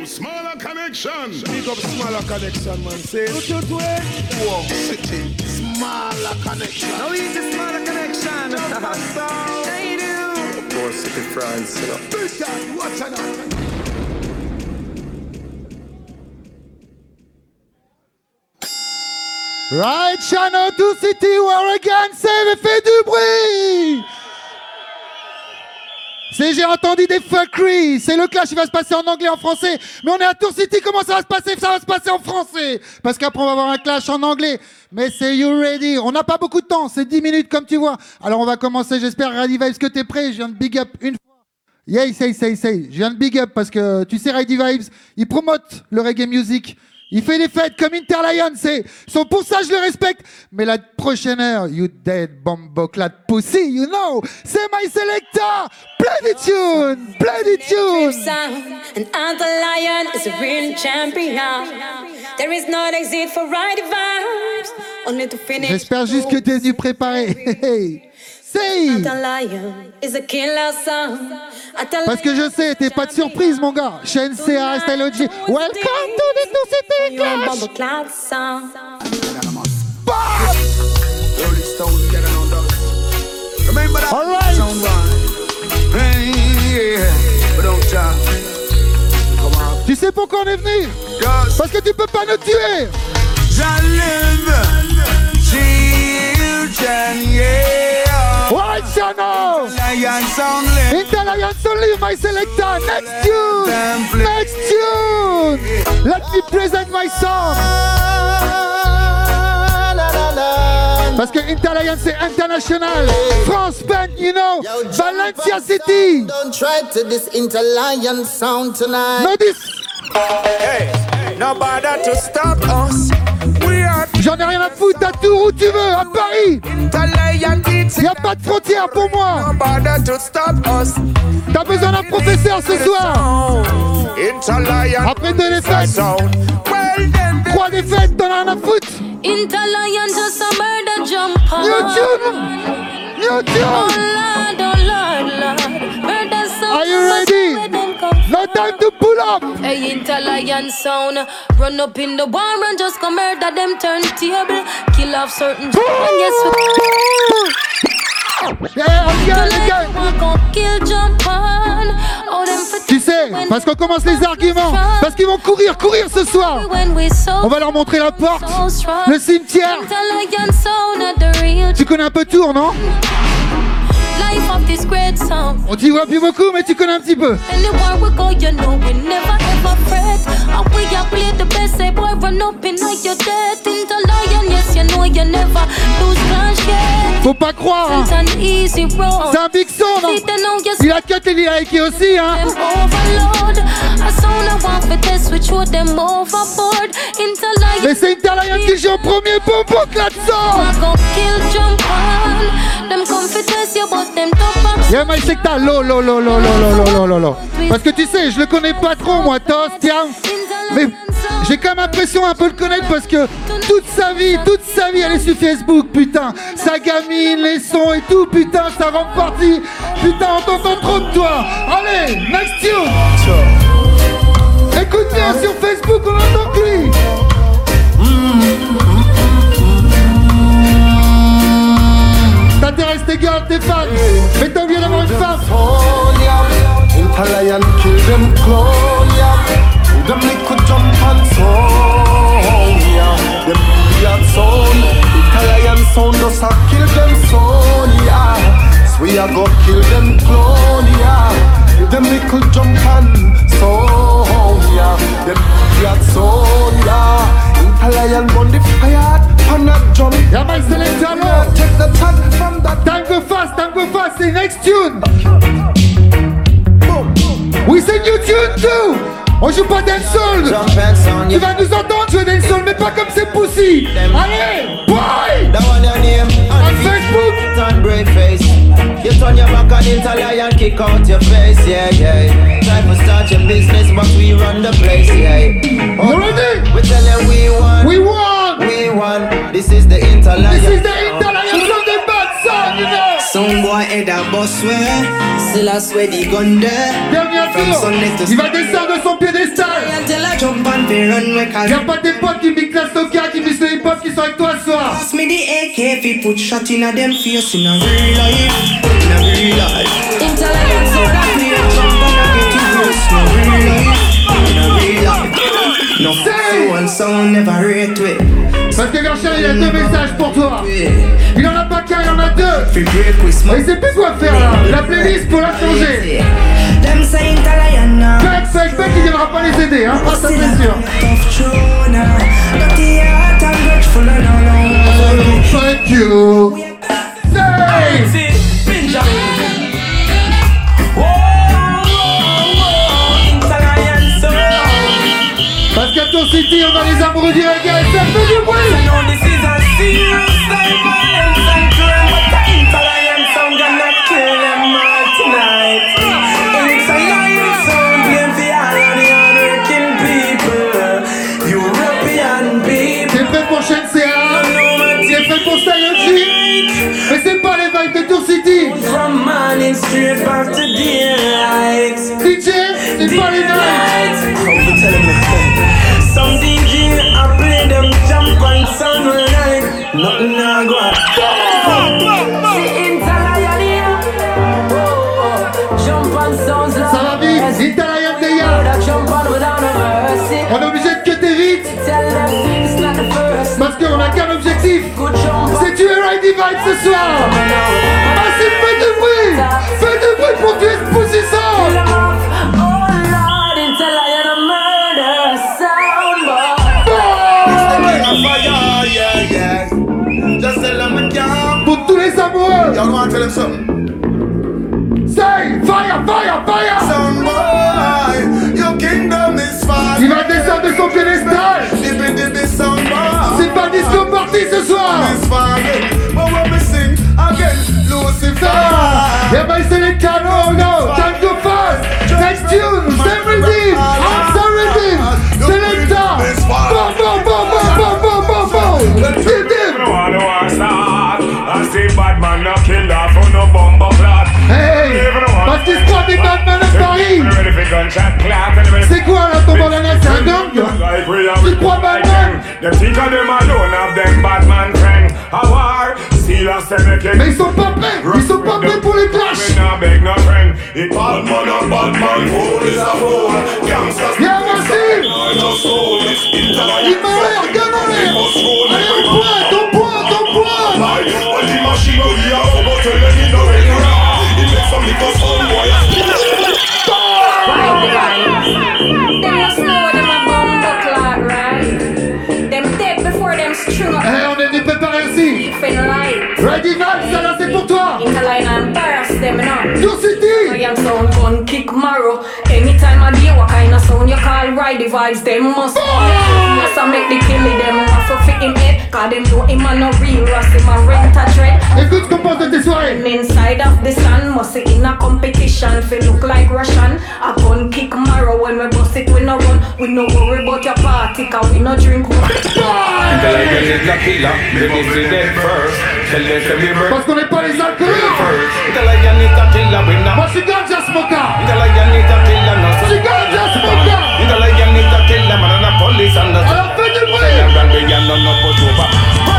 Yo, smaller connection. Big up smaller connection, man. Say it. Two, two, Walk City, smaller connection. No easy smaller connection. They do. More City France, you know. Big time, watch out. Right channel to City War again, save et fait du bruit c'est j'ai entendu des fuckeries, c'est le clash, il va se passer en anglais, en français, mais on est à Tour City, comment ça va se passer? Ça va se passer en français, parce qu'après on va avoir un clash en anglais, mais c'est you ready, on n'a pas beaucoup de temps, c'est 10 minutes comme tu vois, alors on va commencer, j'espère Ready Vibes que t'es prêt, je viens de big up une fois. Yeah, say, say, say, je viens de big up parce que tu sais Ready Vibes, il promote le reggae music, il fait les fêtes comme Interlion, c'est son pour ça je le respecte. Mais la prochaine heure, you dead bombo clad pussy, you know, c'est my selector. Play the tune, play the tune. Interlion is a real champion. There is no exit for right vibes, only to finish. J'espère juste que t'es venu préparer. Say. Parce que je sais, t'es pas de surprise, mon gars. Chaîne CA, Style OG. Welcome to the Two City Clash. All right. Tu sais pourquoi on est venu? Parce que tu peux pas nous tuer. Children, yeah. White channel. Intelligence only, my selector. Next tune. Next tune. Let me present my song. Parce que Interlion c'est international. France band, you know. Valencia City. Don't try to this Interlion sound tonight. No this. Hey, nobody to stop us. À foutre, t'as tout où tu veux, à Paris. Y a pas de frontière pour moi. T'as besoin d'un professeur ce soir. Après deux défaites. Trois défaites, t'en as rien à foutre. Interlion just a murder jump on. YouTube. YouTube. Oh Lord, oh Lord, Lord. Are you ready? No time to up. Hey, Interlion sound. Run up in the war and just come murder them turntable. Kill off certain. And yes, we. Tu sais, parce qu'on commence les arguments, parce qu'ils vont courir, courir ce soir. On va leur montrer la porte, le cimetière. Tu connais un peu Tours, non? On t'y voit plus beaucoup, mais tu connais un petit peu. Faut pas croire, hein. c'est un big son, non Il a cut et il a écrit aussi, hein. Mais c'est Interlion qui joue en premier bombo là-dedans. Lo, lo, lo, lo. Parce que tu sais, je le connais pas trop, moi, Tos, tiens. Mais j'ai quand même l'impression un peu le connaître parce que toute sa vie, toute sa vie, elle est sur Facebook, putain. Sa gamine, les sons et tout, putain, ça rend partie. Putain, on t'entend trop de toi. Allez, next. Écoute bien sur Facebook, on entend que lui. T'intéresses tes gars, tes fans, mais t'as d'avoir une femme. Kill them clone, yeah. Them jump and sound, yeah. Them weird sound. Interlion sound a kill them sound, yeah. So we a go kill them clone, yeah. Them jump and sound, yeah. Them weird sound, yeah. Interlion burn the fire, pan that drum. Yeah, my selector, Check the tag from that. Time go fast, time go fast, c'est next tune. Oui, c'est new tune too. On joue pas dancehall. Tu vas nous entendre jouer dancehall, mais pas comme ces pussy. Allez, boy. On on Facebook. Turn brave face. You turn your back on Interlion, kick out your face, yeah, yeah. Time to start your business, but we run the place, yeah. You ready? We tell them we won. We won. We won. This is the Interlion. This is the Interlion from the bad song, you know. Some boy head a bus way. Still I swear the gun there. Dernier From tour. To Il va descendre de son piédestal. Until I jump on the runway cause Y'a pas tes potes qui mixent la soca, qui mixent le hip-hop, qui sont avec toi ce soir. Pass me the AK if he put shot in a them face in a real life. In a real life. Intolerant So that me a jump and I get it worse in a real life. No so and so never rate with. Parce que Garcia, il a deux messages pour toi. Il en a pas qu'un, il en a deux. Il sait plus quoi faire là. La playlist, faut la changer. Fake, fake, fake, il viendra pas les aider, hein. Ça, c'est sûr. On. Thank you. Say! Tour City, on a les amoureux du reggae. Ça fait du bruit. CA T'es prêt pour G Mais c'est pas les vibes de Tour City. DJ, c'est pas les vibes Nothing I go. Oh. Ça va vite Italian Deya on est obligé de cutter vite. Parce qu'on a qu'un objectif C'est tuer Righty Vibe ce soir Ah du bruit tell them something? Say Fire, fire, fire! Sound boy, your kingdom is fire. Il va descendre de son piédestal Dibby dibby sound boy. C'est pas disco party ce soir It's fire. But when we sing again, Lucifer. Yeah, but c'est les canons, no. Time to fast. Next tune, same rhythm. Answer rhythm. Selecta Bon, bon, bon, bon, bon, bon, bon, bon Dip, dip wanna war start. I see bad man no Parce qu'ils se croient des Batman à Paris Ready for gunshot clot and ready C'est quoi là ton bandana, c'est un gang like we have Tu crois Batman Them think of them alone have them Batman friend. A war, still a say make it. Mais ils sont pas prêts Ils sont pas prêts pour les clashs We not beg no friend. It bad man a bad man, fool is a fool. Gangsters. Viens merci No soul is into Il m'a l'air, regarde en l'air Allez on pointe, on pointe, on pointe Them no slow, them a bumbo clock, right? Them Eh, on est venu préparer aussi. Ready Vibes, ça là c'est pour toi and burst them now. Tour I City am sound gun kick marrow. Anytime I hear what kind of sound you call ride the vibes, them must Must I make the killie them rough for fit him head. Cause them know him a no real Ross, him a rent a dread. Écoute ce qu'on pense de tes soirées And inside of the sun, must it in a competition. Fi look like Russian. A gun kick marrow when we bust it, we no run. We no worry about your party, cause we no drink. Intelligent is the killer. They need to dead first. Tell them to be burnt Parce qu'on n'est pas les alcooliques first. Intelligent is the killer. We not. Moi je suis ganja smoker Intelligent is the killer. No Je suis ganja smoker Intelligent is the killer. Man and the police and the. Alors fais du bruit Intelligent we can no no put over.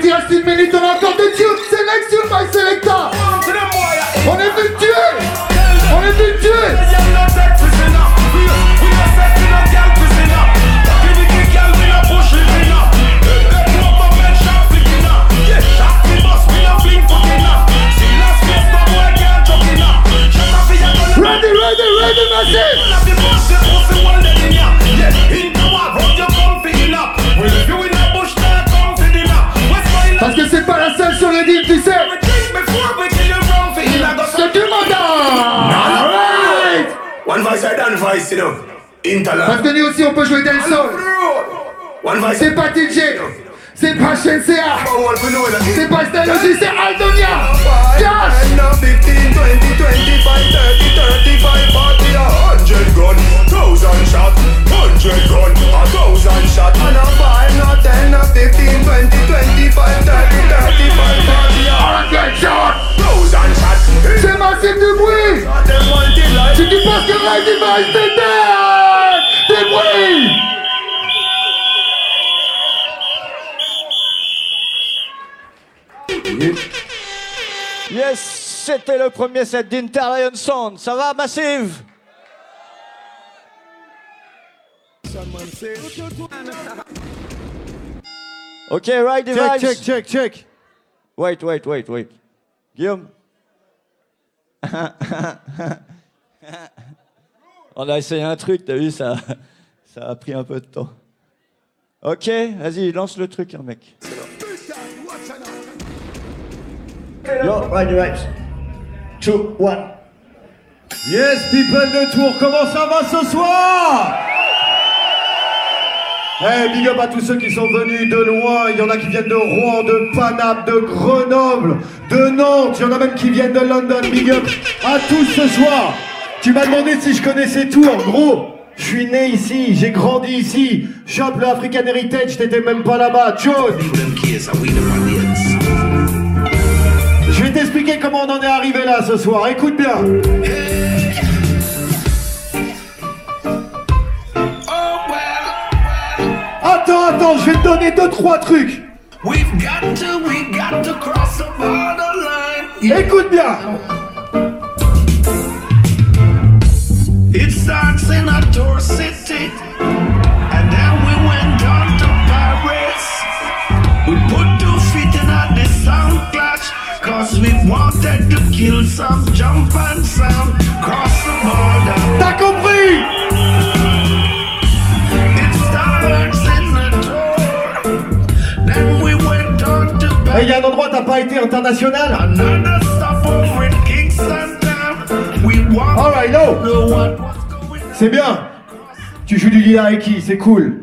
Vois, le temps va One voice, you know. Interlock. Revenu aussi, on peut jouer dans le sol. One voice. C'est pas DJ. C'est pas Shenseea. C'est pas Stalogy, c'est Aldonia. Cash. 1000 shot, 100 gun, 1000 shot, and a 5, not 10, not 15, 20, 25, 30, 35, 40. C'était le premier set d'Interlion Sound. Ça va, Massive? Ok, right device. Check, check, check, check. Wait, wait, wait, wait. Guillaume? On a essayé un truc, t'as vu, ça, ça a pris un peu de temps. Ok, vas-y, lance le truc, hein, mec. Yo, right device. Two, one. Yes, people de Tours, comment ça va ce soir Hey, big up à tous ceux qui sont venus de loin. Il y en a qui viennent de Rouen, de Paname, de Grenoble, de Nantes. Il y en a même qui viennent de London. Big up à tous ce soir. Tu m'as demandé si je connaissais Tours. Gros, je suis né ici, j'ai grandi ici. Chope le African Heritage, t'étais même pas là-bas. John. Comment on en est arrivé là ce soir. Écoute bien. Attends, attends, je vais te donner deux, trois trucs. We've got to, we got to cross the borderline. Écoute bien. It starts in a city, cause we wanted to kill some jump and sound. Cross the border. T'as compris? It starts in a tour, then we went on to Il y a un endroit t'as pas été international Alright, to no. C'est bien. Tu joues du Lila avec qui C'est cool.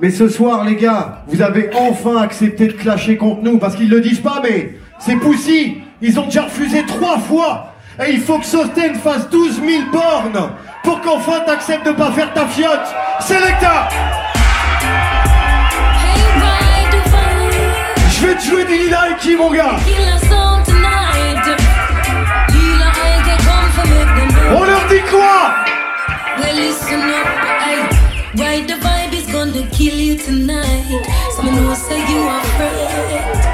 Mais ce soir, les gars, vous avez enfin accepté de clasher contre nous parce qu'ils le disent pas, mais c'est Poussy. Ils ont déjà refusé trois fois. Et il faut que Sosten fasse 12 000 bornes pour qu'enfin t'acceptes de pas faire ta fiotte. Selecta Je vais te jouer du Lila avec qui, mon gars? On leur dit quoi? Right, the vibe is gonna kill you tonight? Some know say you afraid.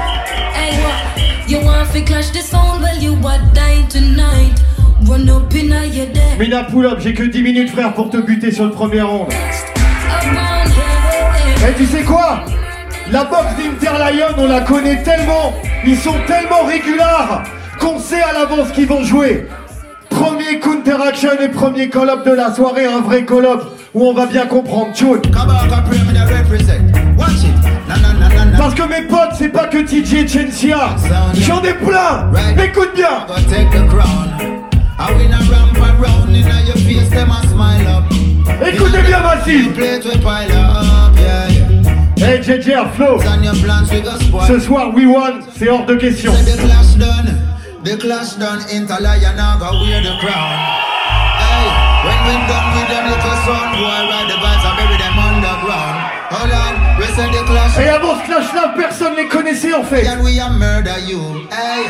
You want to clash the sound? Well, you are dying tonight. Run up in a your dead. Mina pull up, j'ai que 10 minutes frère pour te buter sur le premier round. Et tu sais quoi? La boxe d'Interlion, on la connaît tellement, ils sont tellement régulars qu'on sait à l'avance qu'ils vont jouer. Premier counter action et premier call-up de la soirée, un vrai call-up où on va bien comprendre. Tune. Parce que mes potes, c'est pas que TJ et Chensia. J'en ai plein. Écoute bien. Écoutez bien, we yeah. Hey, JJR, Flo. We. Ce soir, We Won, c'est hors de question. The clash done, the clash done. Interlion wear the crown. Hey, when we done with them little son, boy ride the bikes Et avant ce clash-là, personne les connaissait en fait. And we murder you. Hey.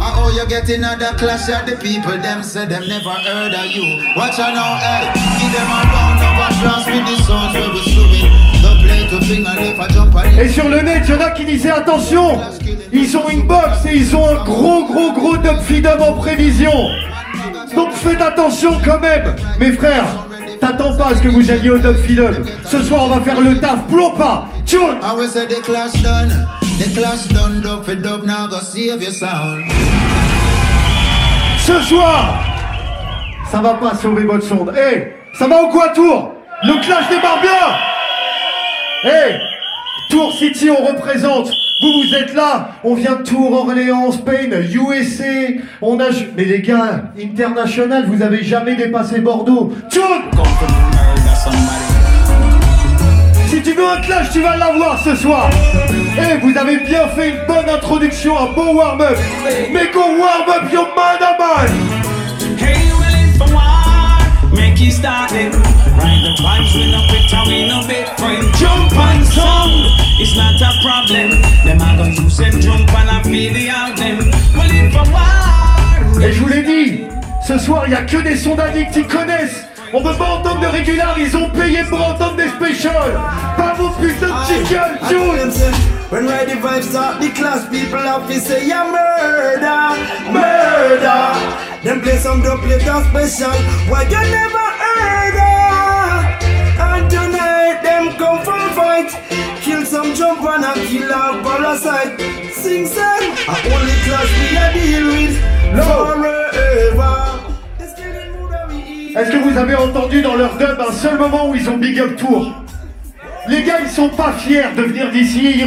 Uh oh, you get another clash at the people. Them say them never heard of you. Watch out now, hey. Give them a round of applause with the songs we suing. Jump on Et sur le net, il y en a qui disaient attention, ils ont une box et ils ont un gros gros gros dub en prévision. Donc faites attention quand même, mes frères. T'attends pas à ce que vous alliez au dub freedom. Ce soir, on va faire le taf, plomb pas. Tune. I will say the clash done. The clash done, dub for dub, now go save your sound. Ce soir, ça va pas sauver votre sonde. Eh, ça va au quoi Tour? Le clash démarre bien. Eh, Tour City, on représente. Vous, vous êtes là. On vient de Tours, Orléans, Spain, USA. On a. Mais les gars, international, vous avez jamais dépassé Bordeaux. Tune Si tu veux un clash, tu vas l'avoir ce soir. Et vous avez bien fait une bonne introduction, un bon warm-up. Mais go warm-up your man a man. Hey, for. Ride the vibes with no quick tongue, ain't no big friend. Jump and sound, it's not a problem. Them I gonna use them jump and I feel the out them. Well, it's for war. Et je vous l'ai dit, ce soir, n'y a que des sons d'addicts qui connaissent. On veut pas entendre de régular, ils ont payé pour entendre des specials. Pas vos putains de chicken tunes. When the vibes start, the class people have to say yeah murder, murder. Them play some dub later special, why you never heard of? And tonight them come from fight, kill some jump and a kill a parasite. Sing song, a only class we a deal with forever. Est-ce que vous avez entendu dans leur dub un seul moment où ils ont big up Tour? Les gars, ils sont pas fiers de venir d'ici.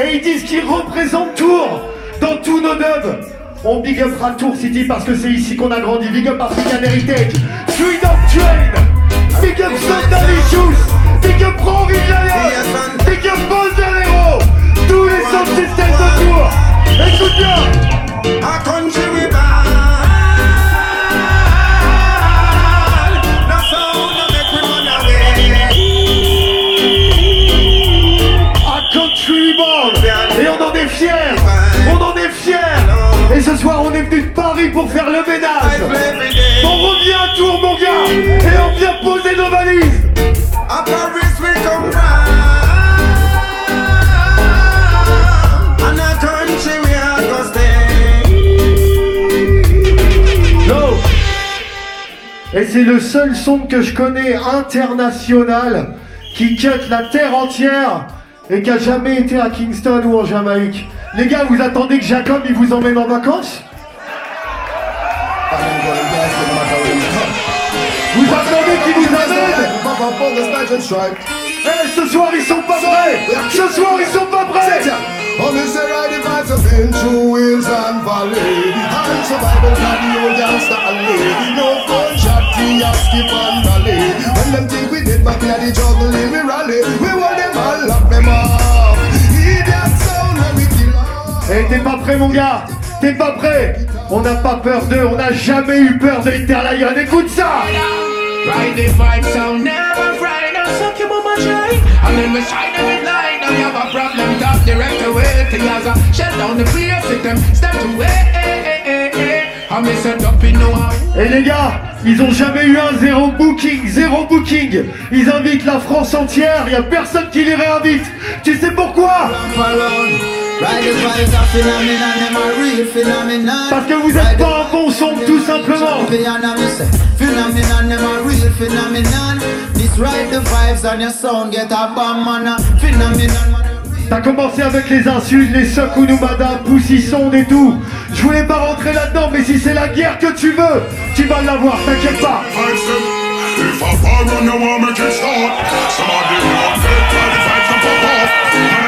Et ils disent qu'ils représentent Tours dans tous nos dubs. On big upera Tour City parce que c'est ici qu'on a grandi. Big up African Heritage. Freedom Train. Big up Sandalicious. Big up Pro Villaya. Big up Bolzalero. Tous les de Tours. Écoute bien. A country Et on en est fiers. On en est fiers. Et ce soir on est venu de Paris pour faire le ménage. On revient à Tours mon gars. Et on vient poser nos valises Et c'est le seul son que je connais international qui cut la terre entière et qui a jamais été à Kingston ou en Jamaïque. Les gars, vous attendez que Jacob il vous emmène en vacances? Amène Eh, ce soir ils sont pas prêts. Ce soir ils sont pas prêts. Say ride the vibes I've been through hills and valley And survival can the old gangsta alley No gunshot, we a skip and rally When them think we did back in the jungle in we rally We want them all, lock them up that sound when we kill off Eh, t'es pas prêt mon gars. T'es pas prêt. On n'a pas peur d'eux, on n'a jamais eu peur de Lion. Écoute ça Ride the vibe sound, never fried. Now suck your mama try. And then we shine them with light. Now you have a problem, top direct away. Tiaza, shut down the place with them. Step away. I miss a up in no house. Et les gars, ils ont jamais eu un zéro booking, zéro booking. Ils invitent la France entière, y a personne qui les réinvite. Tu sais pourquoi? Parce que vous êtes pas un bon son, tout simplement. Phenomenon, them a real phenomenon. This ride the vibes and your sound get a bomb man. a Phenomenon, man. T'as commencé avec les insultes, les Sokunou Madame, Poussisson et tout. Je voulais pas rentrer là-dedans, mais si c'est la guerre que tu veux, tu vas l'avoir, t'inquiète pas. If a bar run, you want make it start. But off.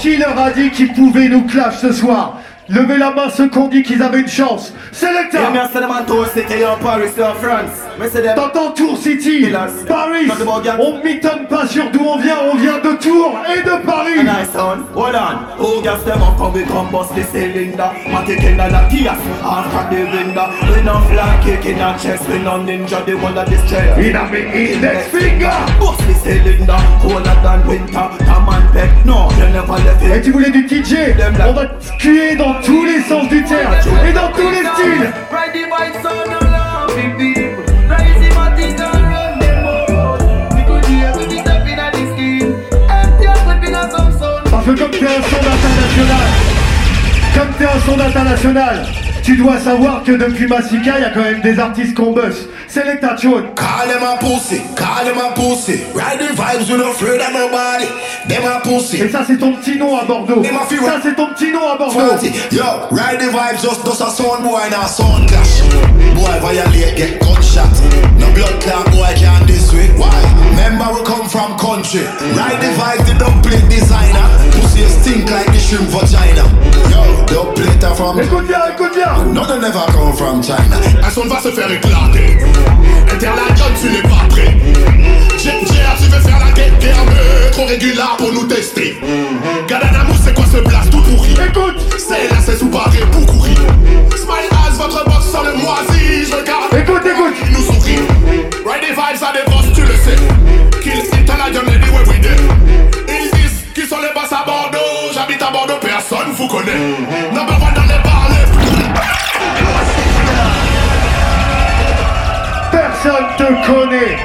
Qui leur a dit qu'ils pouvaient nous clash ce soir? Levez la main ceux qui ont dit qu'ils avaient une chance. Selecta Yeah, T'entends Tour City, Paris On m'étonne pas sur d'où on vient, on vient de Tours et de Paris Nice sound, hold on. Who gas them up and we come bust the cylinder? My kicking on the gears, after the window. We no fly kicking on chest, we no ninja, the one that chair. In a me index finger Bust the cylinder, colder than winter. Come and pet, no, you never left Et it. tu voulais du TJ On va te cuer dans tous les sens du terme et dans tous les styles Ride the bike of love, que comme t'es un son international Comme t'es un son international Tu dois savoir que depuis Massika, il y a quand même des artistes qu'on bosse Selecta Tune Call them a pussy, call them a pussy. Ride the vibes, we no afraid of nobody. Them a pussy. Et ça c'est ton petit nom à Bordeaux a Ça c'est ton petit nom à Bordeaux. Yo, ride the vibes, just just a sound boy now sound clash. Boy violate, get gunshot. Blood clot boy can't this way. Why? Remember we come from country. Ride the vibes, the dumpling designer. Pussy stink like the shrimp vagina. Yo, the plate are from. Écoute bien, écoute bien. No, they never come from China. Un son va se faire éclater. Interlaken, tu n'es pas prêt. Ginger, tu veux faire la guerre, guerre, trop régulier pour nous tester. Gadanamou, c'est quoi ce blast tout pourri? Écoute, c'est là, c'est sous barré pour courir. Smile as, votre box sur le moisi. Je regarde. Écoute, écoute. Nous sourit. Ride vibes à tu le sais. Kill we day. Ils disent qui sont les boss à Bordeaux. J'habite à Bordeaux, personne vous connaît. Number les parler. Personne te connaît.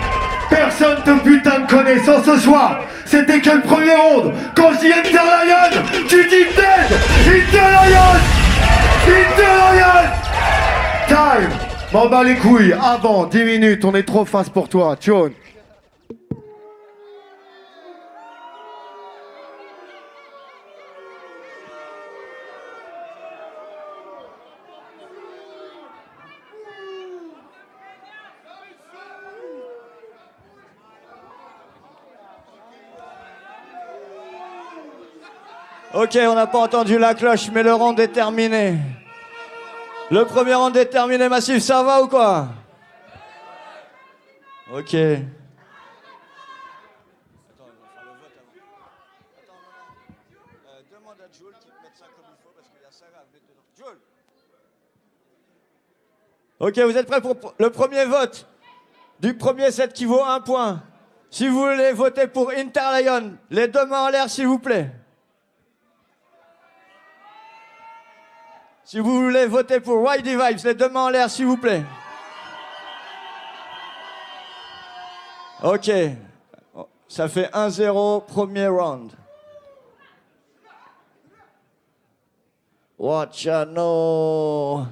Personne te putain de connaît. Sans ce soir, c'était que le premier round? Quand je dis Interlion, tu dis dead. Interlion. Interlion. Time. M'en bats les couilles. Avant, 10 minutes, on est trop face pour toi. Tchon. Ok, on n'a pas entendu la cloche, mais le round est terminé. Le premier round est terminé, Massif, ça va ou quoi Ok. Ok, vous êtes prêts pour le premier vote du premier set qui vaut un point. Si vous voulez voter pour Interlion, les deux mains en l'air, s'il vous plaît. Si vous voulez voter pour Whitey Vibes, les deux mains en l'air, s'il vous plaît. Ok. Ça fait 1-0, premier round. Watch out, no.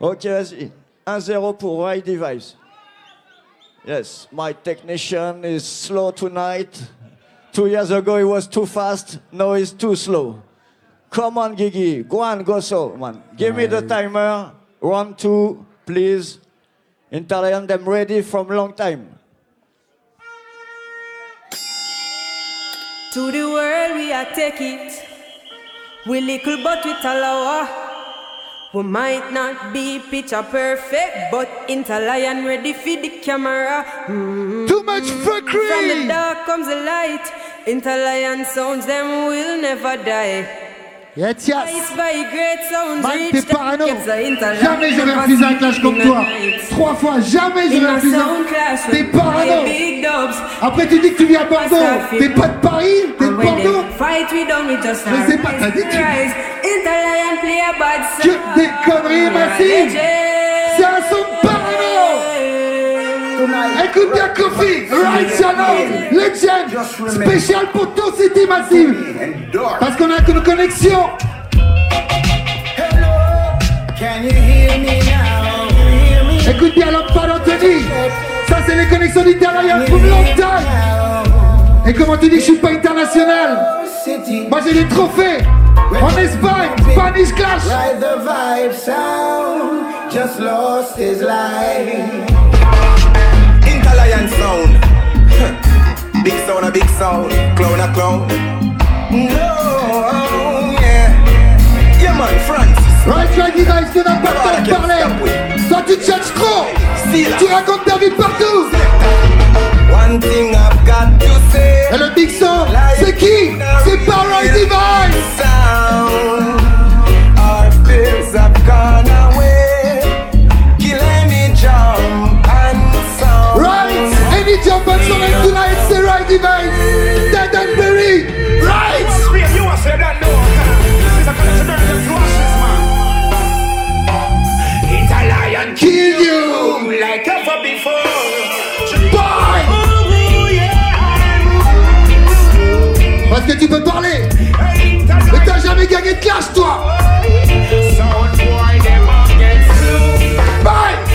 Ok, vas-y. 1-0 pour Whitey Vibes. Yes, my technician is slow tonight. Two years ago, he was too fast. Now he's too slow. Come on, Gigi. Go on, go so, man. Give me the timer. One, two, please. Interlion them ready from long time. To the world we are take it. We little but we talawa. We might not be picture perfect, but Interlion ready for the camera. Mm. Too much fuckery. From the dark comes the light. Interlion sounds them will never die. Yes, yes. T'es parano. Jamais j'aurais refusé un clash comme toi. Trois fois, jamais j'aurais refusé. T'es parano. Après, tu dis que tu viens à Bordeaux. T'es pas de Paris T'es de Bordeaux Mais c'est pas ta dit tu- Que song. des conneries massives C'est un son Écoute bien Kofi, Right Channel, Legend, spécial pour tout City Massive Parce qu'on a une connexion. Can you hear me now? Hear me Écoute bien l'homme pas d'Anthony Ça c'est les connexions d'Interlion pour long time. Et comment tu dis que je suis pas international? Moi j'ai des trophées. En Espagne, Spanish Clash. Just lost his life. Interlion sound. big sound, a big sound. Clown, a clown. No, yeah. Yeah, man, Francis. Right, right, Device, tu n'as pas le temps de parler Toi tu te cherches trop Tu racontes ta vie partout One thing I've got to say. Et le big son, c'est qui C'est pas Right Tu peux parler. Mais t'as jamais gagné de clash toi. Bye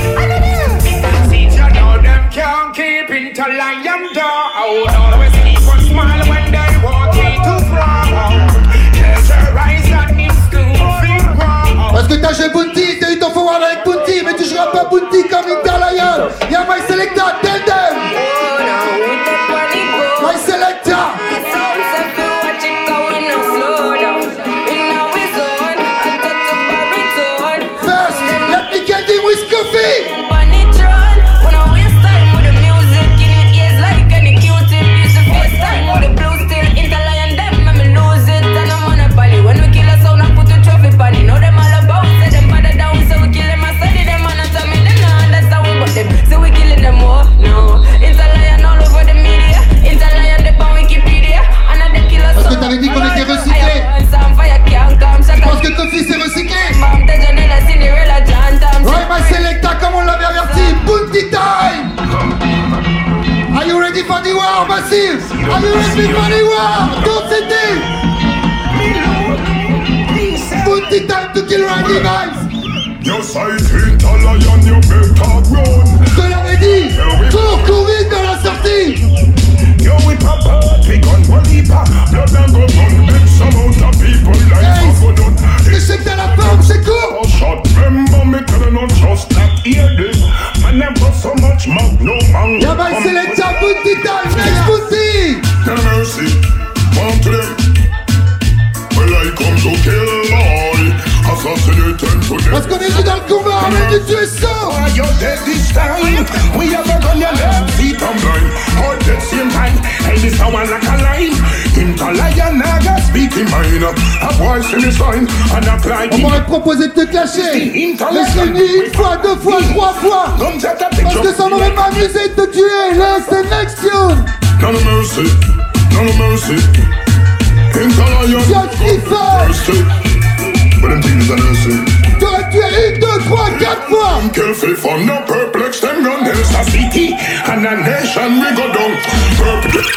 them things are mercy T'aurais tué une, deux, trois, quatre fois! Kill fi fun, no perplex them gun There's a city and a nation we go down Perplex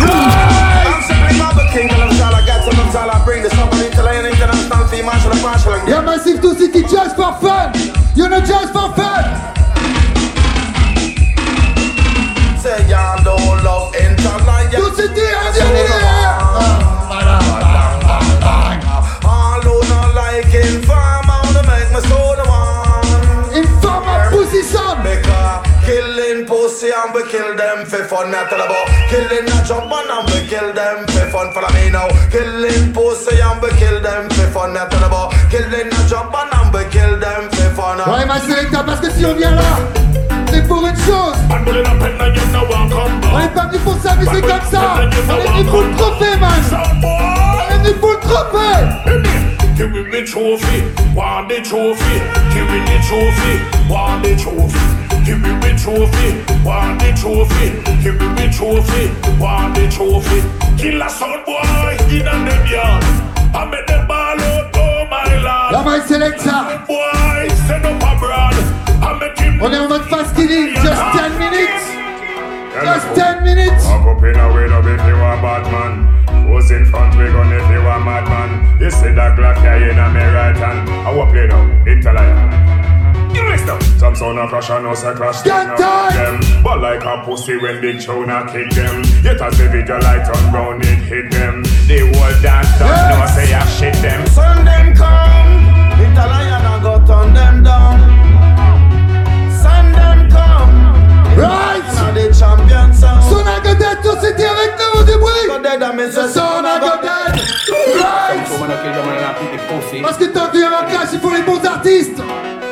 I'm simply Mother King, and I'm trying to get some of all I bring this up on Italian international fee, martial and martial. Y'a Massive to City just for fun! You know just for fun! Say y'all fun. Me I tell about killing a jump and we kill them for fun. Follow me now. Killing pussy and we kill them for fun. Me I tell about killing a jump and we kill them for fun. Ouais, ma parce que si on vient là, c'est pour une chose! On est pas venu pour s'amuser comme ça! On est venu pour le trophée, man! On est venu pour le trophée! Give me the trophy, want the trophy. Give me the trophy, want the trophy. Give me the trophy, want the trophy. Give me the trophy, want the trophy. Kill a sound boy in a them yard. I make them ball out, oh my lord. La my selecta! Boy, send up abroad. I make him. On est en mode fast killing, just 10 minutes! Just 10 minutes! Up up in a way up if you a bad man. Who's in front we gun if you a madman. You see that Glock carry in a me right hand. I will play now, Interlion. You mixed up. Some sound a crash and no say crash Stand them. them. But like a pussy when big tune a kick them. Yet as the video light on round it hit them. The whole dance done no say I shit them. Send them come. Italian I go turn them down. Send them come. Right! Son I go dead to City avec nous, du bruit! Go dead and me say Son I go dead! Right! Parce que tant qu'il y a un clash, il faut les bons artistes!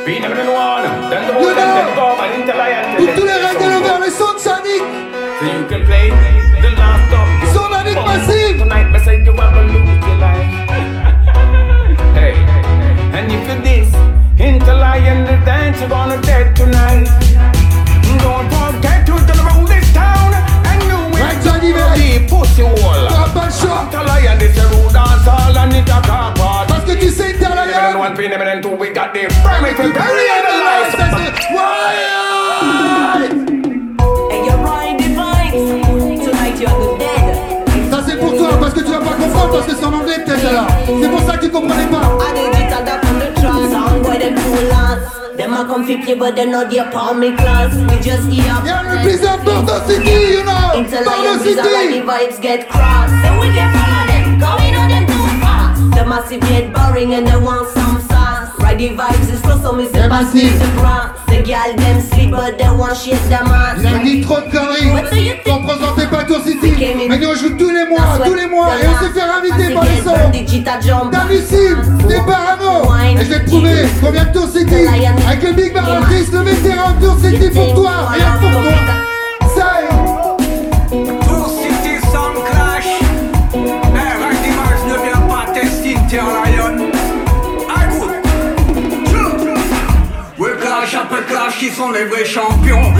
Be never the one, then the You one, then know. the go, and Interlion. Pour tous les règles vers les sons de Sonic! So you can play the last of Son Sonic Massive! Tonight, me say you have a lose your life. hey, and if you this, Interlion the dance, you're gonna man. the pussy wall. T'as pas le choix! Interlion is a rude dance hall, and it's a car park. Parce que tu sais que t'es à Never la one pin, never two, we got the primary to bury in the lights. And you're riding the vibes. Tonight you're the dead. Ça c'est pour toi, parce que tu vas pas comprendre, parce que c'est en anglais peut-être là. C'est pour ça que tu comprenais pas. I a come fit you, but they know they upon me class. We just eat up. Yeah, represent Bordeaux City, you know. Into Bordeaux lions, these are the City. vibes get crossed. So we can follow them, cause we know them too fast. The massive get boring and they want some sauce. Ride the vibes is close, so me the grass. The girl them sleep, but they want shit them ass. Il a dit trop de conneries. On représentait pas Tour City. Mais nous on joue tous les mois, tous les mois. Et on s'est fait inviter par les sons. T'hallucines, t'es parano. Et je vais te prouver combien de Tour City. Avec le Big Bar Artist, le vétéran de Tour City pour toi. Rien pour toi. Qui sont les vrais champions.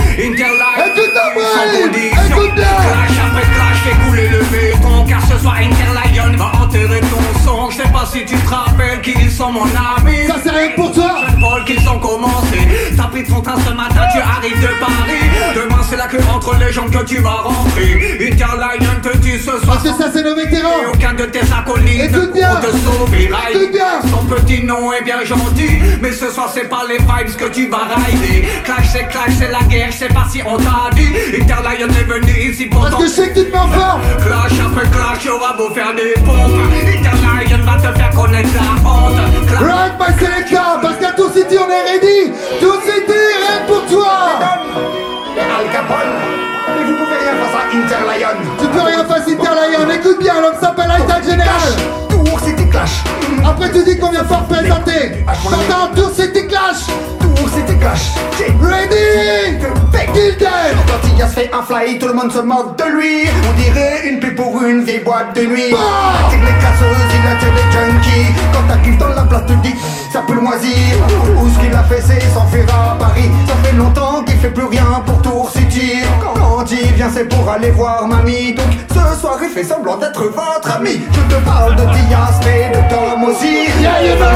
Brave, conditions. écoute-la. Clash après clash, fais couler le béton. Car ce soir, Interlion va enterrer ton. Je sais pas si tu te rappelles qu'ils sont mon ami. Ça c'est rien pour toi. Paul qu'ils ont commencé Tapis de fontaine ce matin tu arrives de Paris Demain c'est la que entre les gens que tu vas rentrer. Interlion te dit ce soir. Parce que ça, c'est nos vétérans. Et aucun de tes acolytes pour te sauver. Ride. Écoute bien. Son petit nom est bien gentil, mais ce soir c'est pas les vibes que tu vas rider. Clash c'est clash, c'est la guerre, je sais pas si on t'a dit. Interlion est venu ici pour Parce que je sais que tu te mets en forme. Clash après clash, y'aura beau faire des pompes. Interlion va te faire connaître la honte. Right, my Selecta, parce qu'à Tour City, on est ready. Tour City, rien pour toi. Al Capone, mais vous pouvez rien face à Interlion. Tu peux rien face Interlion. Écoute bien, l'homme s'appelle Aïtak Général. Tour City Clash. Après, tu dis qu'on vient pas représenter. Maintenant, Tour City Clash. Tour City Clash. Ready? Them. Quand il a se fait un fly, tout le monde se moque de lui. On dirait une pub pour une vieille boîte de nuit. Bah Attire les casseuses, il attire les junkies. Quand t'arrives dans la place, tu te dis, ça peut le moisir. Ou ce qu'il a fait, c'est s'en faire à Paris. Ça fait longtemps qu'il fait plus rien pour Tour City. Quand il vient, c'est pour aller voir mamie. Donc ce soir, il fait semblant d'être votre ami. Je te parle de Diaz, mais de Tom aussi. Yeah, you know.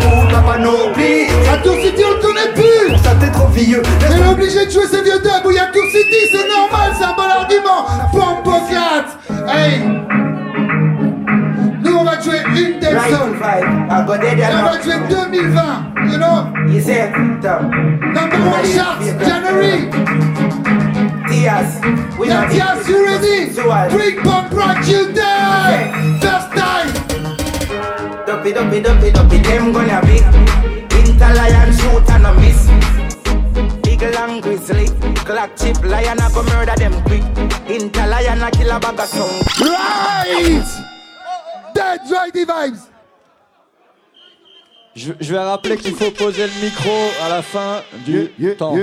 Toute la panoplie. Tour City, on le connaît plus. Ça, t'es trop vieux. Mais est obligé de jouer ces vieux dubs où y a Tour City, c'est normal, c'est un bon argument. Pompoclat. Hey. Nous, on va jouer une des soul. Et on va jouer 2020, you know? Number one charts, January. Diaz, we Yeah, Diaz, you ready? Bring pump rock you down. First time. Duppy, duppy, duppy, duppy, them gonna be Interlion shoot and a miss Eagle and grizzly Clock chip, lion a go murder them quick Interlion a kill a bag of sound Right. Dead Righty vibes. Je, je vais rappeler qu'il faut poser le micro à la fin du temps.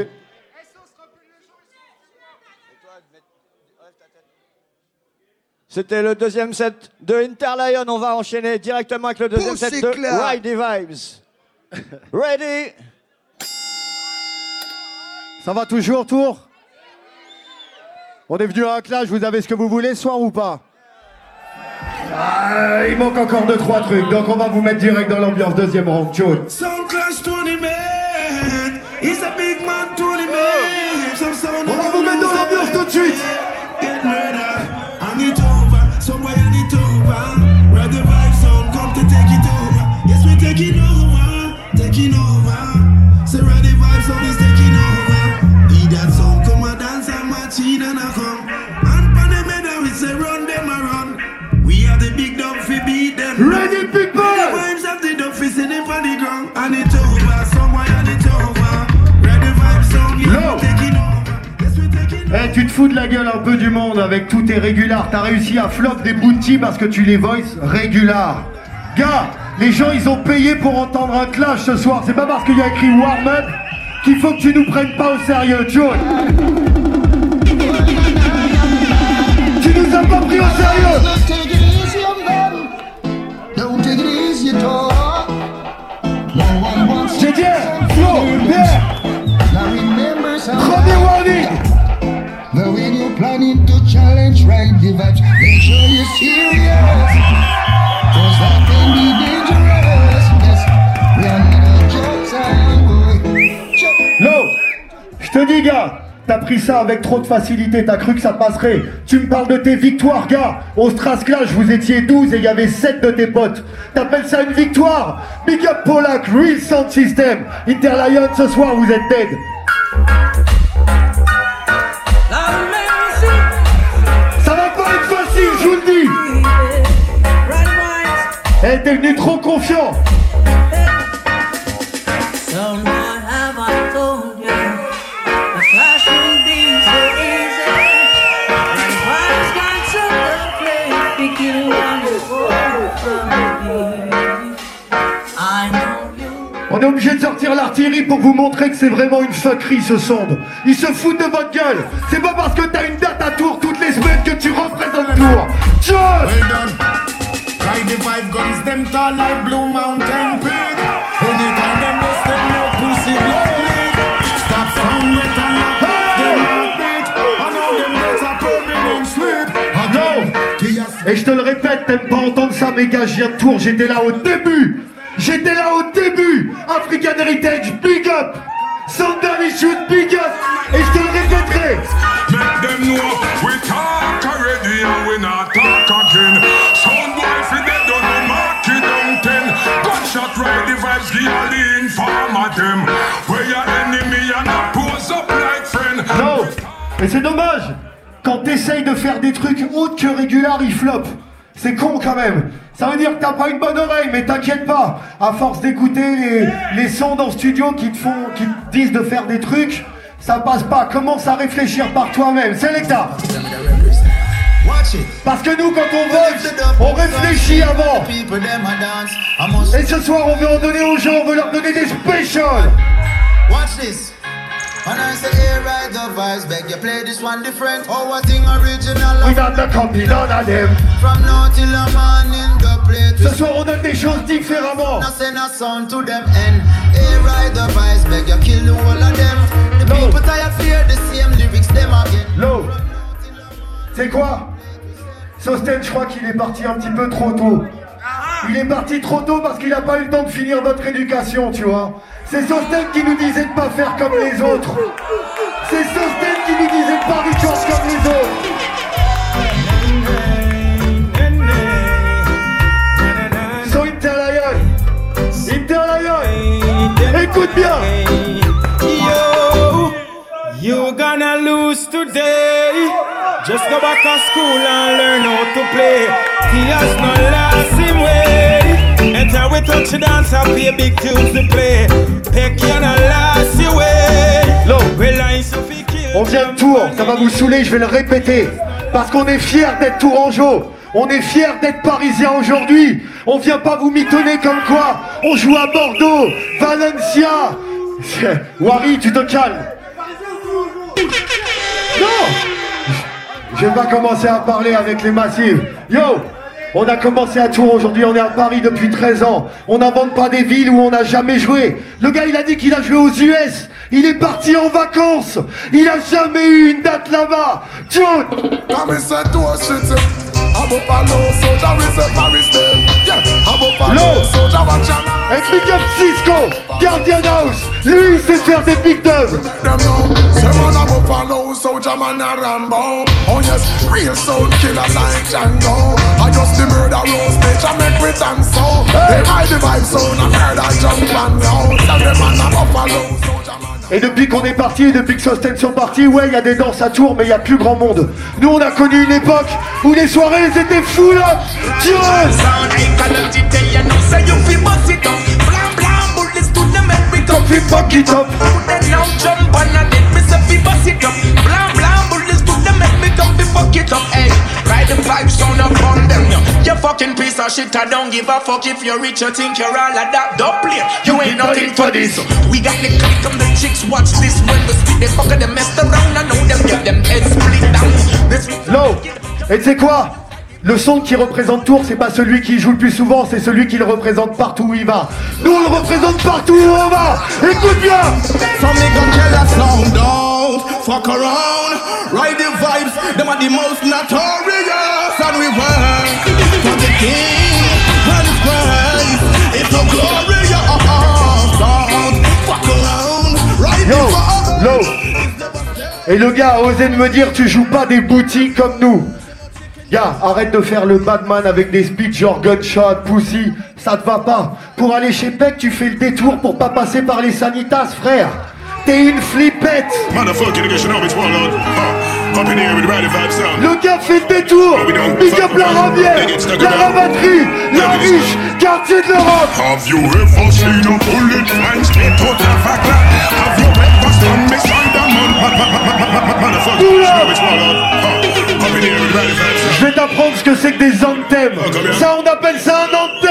C'était le deuxième set de Interlion. On va enchaîner directement avec le deuxième set de Poussez-clap. Ride Vibes. Ready? Ça va toujours, tour? On est venu à un clash, vous avez ce que vous voulez, soir ou pas? Ah, Il manque encore deux, trois trucs, donc on va vous mettre direct dans l'ambiance. Deuxième round, Joe. Some clash to the man. He's a big man sound On va vous mettre dans l'ambiance tout de suite over. Where the vibe sound come to take it over. Yes, we're taking over. Taking over. Taking Eh, tu te fous de la gueule un peu du monde avec tous tes régulars. T'as réussi à flop des bounty parce que tu les voices régulars. Gars, les gens ils ont payé pour entendre un clash ce soir. C'est pas parce qu'il y a écrit warm up qu'il faut que tu nous prennes pas au sérieux, Joe. Tu nous as pas pris au sérieux. Take it easy on them. Lo, je te dis gars, t'as pris ça avec trop de facilité, t'as cru que ça passerait. Tu me parles de tes victoires, gars. Au Stras Clash, vous étiez 12 et il y avait 7 de tes potes. T'appelles ça une victoire? Big up Polak, Real Sound System. Interlion, ce soir, vous êtes dead. Know you. On est obligé de sortir l'artillerie pour vous montrer que c'est vraiment une fuckerie ce sonde. Ils se foutent de votre gueule. C'est pas parce que t'as une date à tour toutes les semaines que tu représentes Tours. Joe et je te le répète, t'aimes pas entendre ça, mais gars, je tour, j'étais là au début. J'étais là au début. African Heritage, big up. Sundown Issues, big up. Et je te le répéterai. Them we talk all et c'est dommage. Quand t'essayes de faire des trucs autres que régulars, ils floppent. C'est con quand même. Ça veut dire que t'as pas une bonne oreille, mais t'inquiète pas. À force d'écouter les, sons dans studio qui te font, qui disent de faire des trucs, ça passe pas. Commence à réfléchir par toi-même. C'est l'état. Parce que nous, quand on vote, on réfléchit avant. Et ce soir, on veut en donner aux gens, on veut leur donner des specials. Watch this. When I say hey, ride the vibes, beg you play this one different. Oh, what thing original. We got the copy, none of them. From now till the morning, the play Ce soir, on donne des choses différemment. Now send a sound to them and hey, ride the vibes, beg you kill the whole of them. The people tired fear the same lyrics, them again. Low. C'est quoi? Sosten, je crois qu'il est parti un petit peu trop tôt. Il est parti trop tôt parce qu'il n'a pas eu le temps de finir notre éducation, tu vois. C'est Sosten qui nous disait de pas faire comme les autres. C'est Sosten qui nous disait de pas record comme les autres. So Interlion Interlion Écoute bien you gonna lose today. Just go back to school and learn how to play. Tears no last him way. Enter we touch dance and play big tunes to play. Peck you no last your way. Low. Reliance of. On vient de Tours, ça va vous saouler, je vais le répéter. Parce qu'on est fiers d'être Tourangeau. On est fiers d'être Parisiens aujourd'hui. On vient pas vous mitonner comme quoi. On joue à Bordeaux, Valencia. Wari, tu te calmes. Non Je vais pas commencer à parler avec les massives. Yo on a commencé à Tours aujourd'hui, on est à Paris depuis 13 ans. On n'invente pas des villes où on n'a jamais joué. Le gars, il a dit qu'il a joué aux US. Il est parti en vacances. Il a jamais eu une date là-bas. John Come and say to us, shit. I'm up a low, soldier with a Paris name. Yeah, I'm up a low, soldier, watch out. Et Big Up Cisco, Guardian House. Lui, il sait faire des big dubs. Them know, say man, I'm up a low, soldier, man, a Rambo. Oh yes, real soul killer like Django. I just the murder rose, bitch, I make with and so. They hide the vibe zone, I murder jump and down. Tell them man, I'm up a low, soldier, man. Et depuis qu'on est parti, depuis que Sosten sont partis, ouais, il y a des danses à Tours, mais il n'y a plus grand monde. Nous, on a connu une époque où les soirées, elles étaient. Dieu fuck it up. You fucking piece of shit, I don't give a fuck if you're rich, you think you're all of that double You ain't nothing for this. We got the click on the chicks, watch this when we spit, they fucker, they messed around, I know them, get them heads split down. This Low Et tu sais quoi? Le son qui représente Tours, c'est pas celui qui joue le plus souvent, c'est celui qui le représente partout où il va. Nous, on le représente partout où on va. Écoute bien fuck around, ride the vibes, them are the most notorious, and we work for the king and his praise. It's so glorious, don't fuck around, ride Yo, the vibes. Low Et le gars a osé de me dire, tu joues pas des boutiques comme nous. Gars, arrête de faire le badman avec des speeches genre gunshot, pussy, ça te va pas. Pour aller chez Peck, tu fais le détour pour pas passer par les sanitas, frère. T'es une flippette. The. Le gars fait le détour. Big up la Rabière, la rabatterie, la riche, quartier de l'Europe. Have you ever seen a bullet flying straight of a clock? Have you ever stand beside a man? Motherfucker, you know it's the. Je vais t'apprendre ce que c'est que des anthems. Ça, on appelle ça un anthem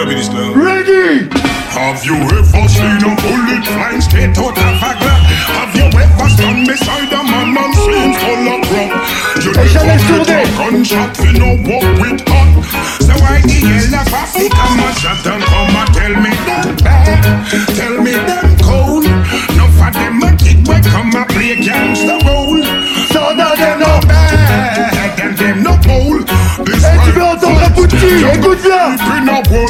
What up in this club? Ready Have you ever seen a bullet flying straight out of a Glock? Have you ever stand beside a man and seen full of rum? You never get a gunshot, you know walk with hot. So why the hell of Africa man shot and come and tell me them bad? Tell me them cold. Enough of them a kick we come and play gangster role. So now them no bad and them no bold. This Et tu wall.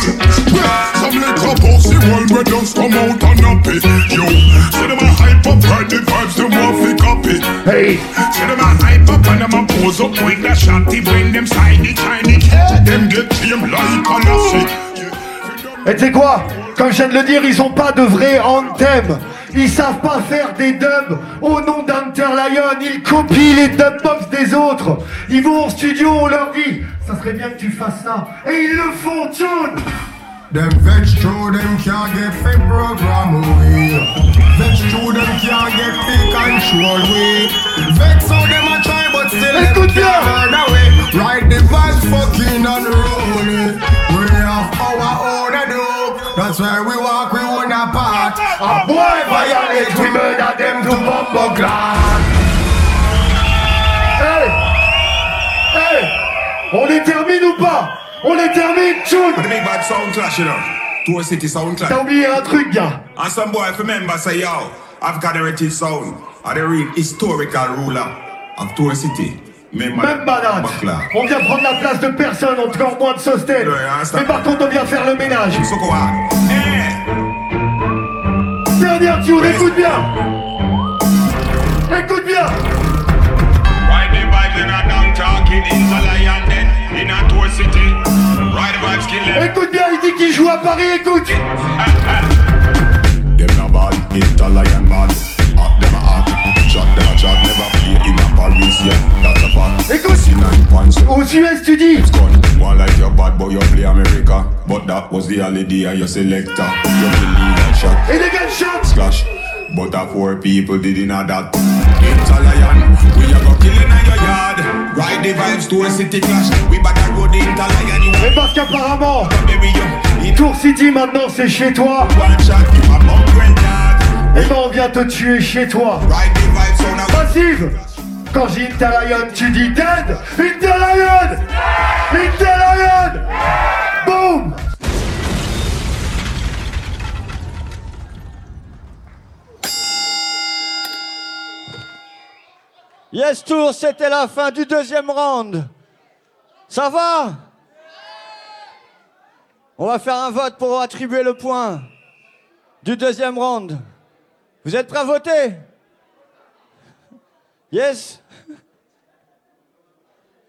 Some little pussy one where just come out and happy. Yo, say them a hype up, ride the vibes, them want fi copy. Hey, say them a hype up and them a pose up with the shotty when them side the tiny cat. Them get tame like a lassie. Et tu sais quoi? Comme je viens de le dire, ils ont pas de vrai anthem. Ils savent pas faire des dubs au nom d'anthem Interlion, ils copient les dubbox des autres. Ils vont au studio, on leur dit, ça serait bien que tu fasses ça. Et ils le font, tune! Them vex through them can't get fit program we Vex through them can't get fit control we Vex how them a try but still them Écoute bien. can't run away. Ride the violate we murder them to bumbo class. Hey Hey On les termine ou pas? On les termine, tune The big bad sound clash, you know? Tour City sound clash. T'as oublié un truc, gars And some boy, remember, say, yo, I've got the heritage sound. Are the real historical ruler of Tour City. Même banane Buckler. On vient prendre la place de personne, encore moins de Sostel Mais par contre, on vient faire le ménage Dernière tune, écoute bien Écoute bien Ride the vibes in a down talking in the lion den in a Tour City. Ride the vibes, kill them. Écoute bien, il dit qu'il joue à Paris, écoute eh, eh. Them not bad, Italian bad. Hot them a hot, shot them a shot. Never play in a Paris yet. That's a fact. Écoute, See nine points. aux US tu dis One like your bad boy, you play America. But that was the holiday and your selector. You believe that shot. Et les gunshots Splash. But a four people did in a that. Italian, we a go killing in your yard. Ride the vibes to a city clash. We bad a road in Italian. You Mais parce qu'apparemment. Tour City maintenant c'est chez toi One shot, you a bum granddad. Et ben on vient te tuer chez toi Ride the vibes on a Massive Quand j'ai Interlion, tu dis dead Interlion Interlion Boom Yes Tour, c'était la fin du deuxième round. Ça va? On va faire un vote pour attribuer le point du deuxième round. Vous êtes prêts à voter? Yes?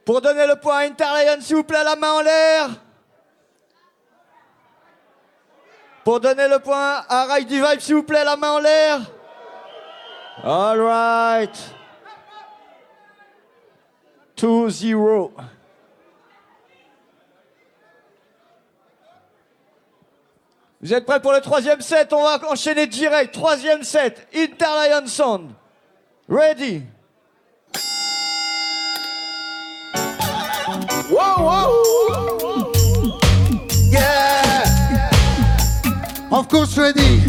Pour donner le point à Interlion, s'il vous plaît, la main en l'air. Pour donner le point à Ride Vibe, s'il vous plaît, la main en l'air. All right. 2-0. Vous êtes prêts pour le troisième set? On va enchaîner direct. Troisième set. Interlion Sound. Ready? Whoa, whoa. Yeah. Of course ready.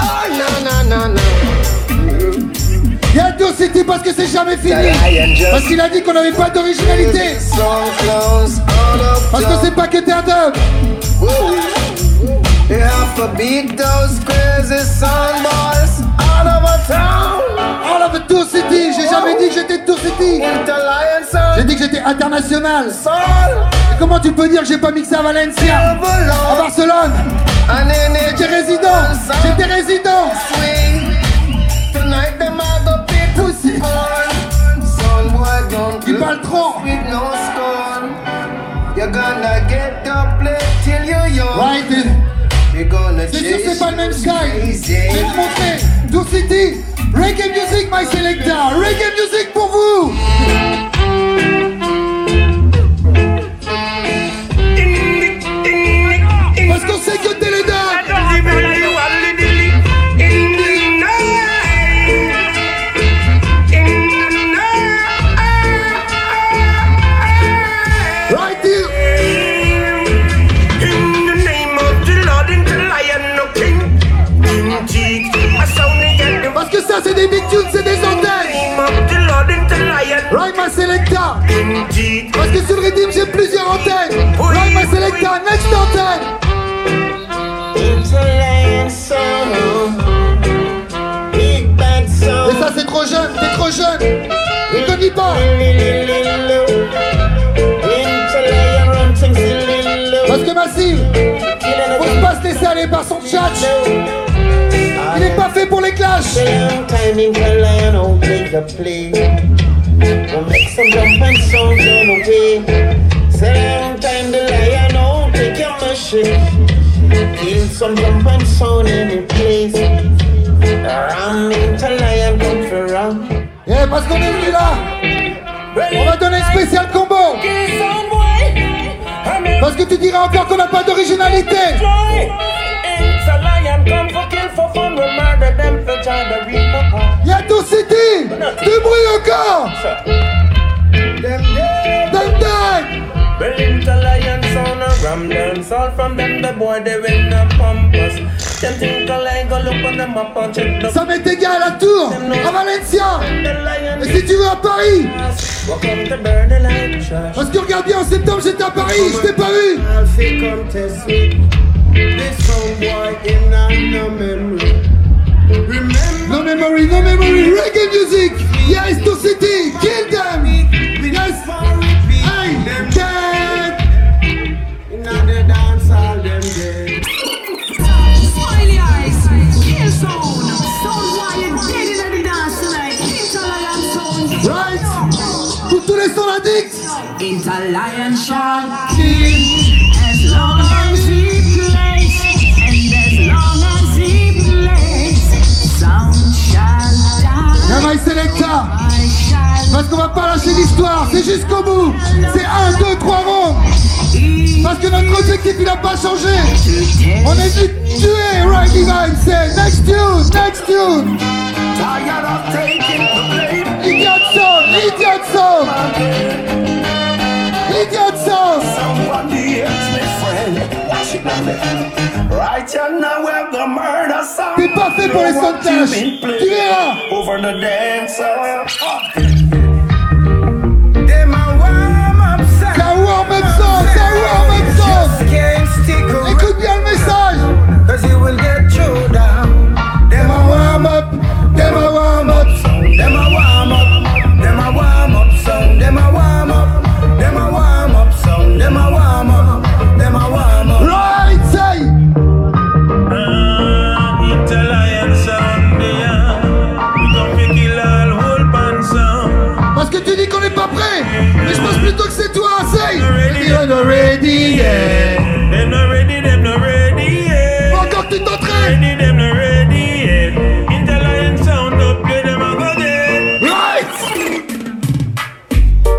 Oh, no, no, no, no. Il y a Tour City parce que c'est jamais fini. Parce qu'il a dit qu'on n'avait pas d'originalité. Parce que c'est pas que t'es un dub. All over Tour City. J'ai jamais dit que j'étais Tour City. J'ai dit que j'étais international. Et comment tu peux dire que j'ai pas mixé à Valencia? À Barcelone? J'étais résident J'étais résident Il parle trop. with no scorn. You're gonna get the play till you're young. Right. You're gonna C'est sûr c'est pas le même sky. te montrer. Tour City Reggae music my selector. Reggae music pour vous c'est des antennes. In Jesus, Parce que sur le rythme j'ai plusieurs antennes. Right my selector, next antenne. Et ça c'est trop jeune, t'es trop jeune. Il te dit pas. Parce que Massive Faut pas se laisser aller par son chat Il est pas fait clashs Time in Carolina, oh, make a play. Don't make some jump and sound on the way. Time the lion, oh, take your machine. Kill some jump and sound in the place. Ram into lion, come for ram. Et parce qu'on est venu là, on va donner un spécial combo. Parce que tu diras encore qu'on n'a pas d'originalité. Y'a tout city, du bruit encore. Ram dance all from them the boy they win the pampas. Them think I like go look on them up and check the Ça m'est égal à Tours, à Valencia. Et si tu veux à Paris. Welcome to burn the light trash. Parce que regarde bien, en septembre j'étais à Paris, je t'ai pas vu. This in a memory. No memory, no memory, reggae music. Yes, to city, kill them. Yes. Hey, dead. Inna the dance all them dead. Smiley eyes, kill sound, sound wild, dead in the dance tonight. Interlion sound. Right. Pour tous les sons addicts. Interlion shall Parce qu'on va pas lâcher l'histoire, c'est jusqu'au bout. C'est 1, 2, 3 ronds. Parce que notre objectif il a pas changé. On est venu tuer Right Divine, c'est next tune, next tune. Idiot song, idiot song. Idiot song. Friend. Watch it now. Right now we're gonna murder some. T'es pas fait pour les sons de tâche. Tu verras. Ready yet. Them not ready, them not ready yet. Faut encore tu t'entraînes. Eh? Ready, them not ready yet. Italian sound up, play them a go get. Right.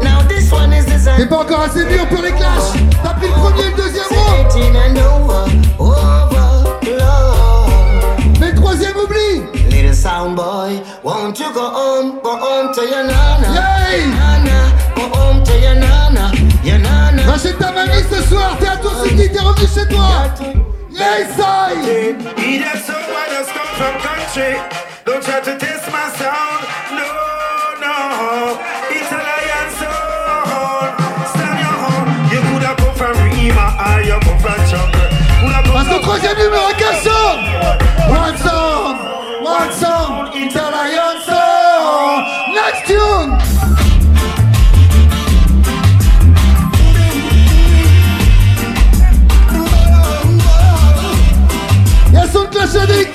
Now this one is designed T'es pas encore assez dur pour les clashs. T'as pris le premier et le deuxième rang. 18 and over, overload. Mais le troisième oublie. Little sound boy, won't you go home, go home to your nana? Yay. Nana, chez ta mamie ce soir, t'es à ton city, t'es revenu chez toi. Yes, I. So just come from country. Don't try to test my sound. No, no. It's a lion soul. Stand your. You could have come from Rima, or you come from Passe au troisième numéro 15. Y'a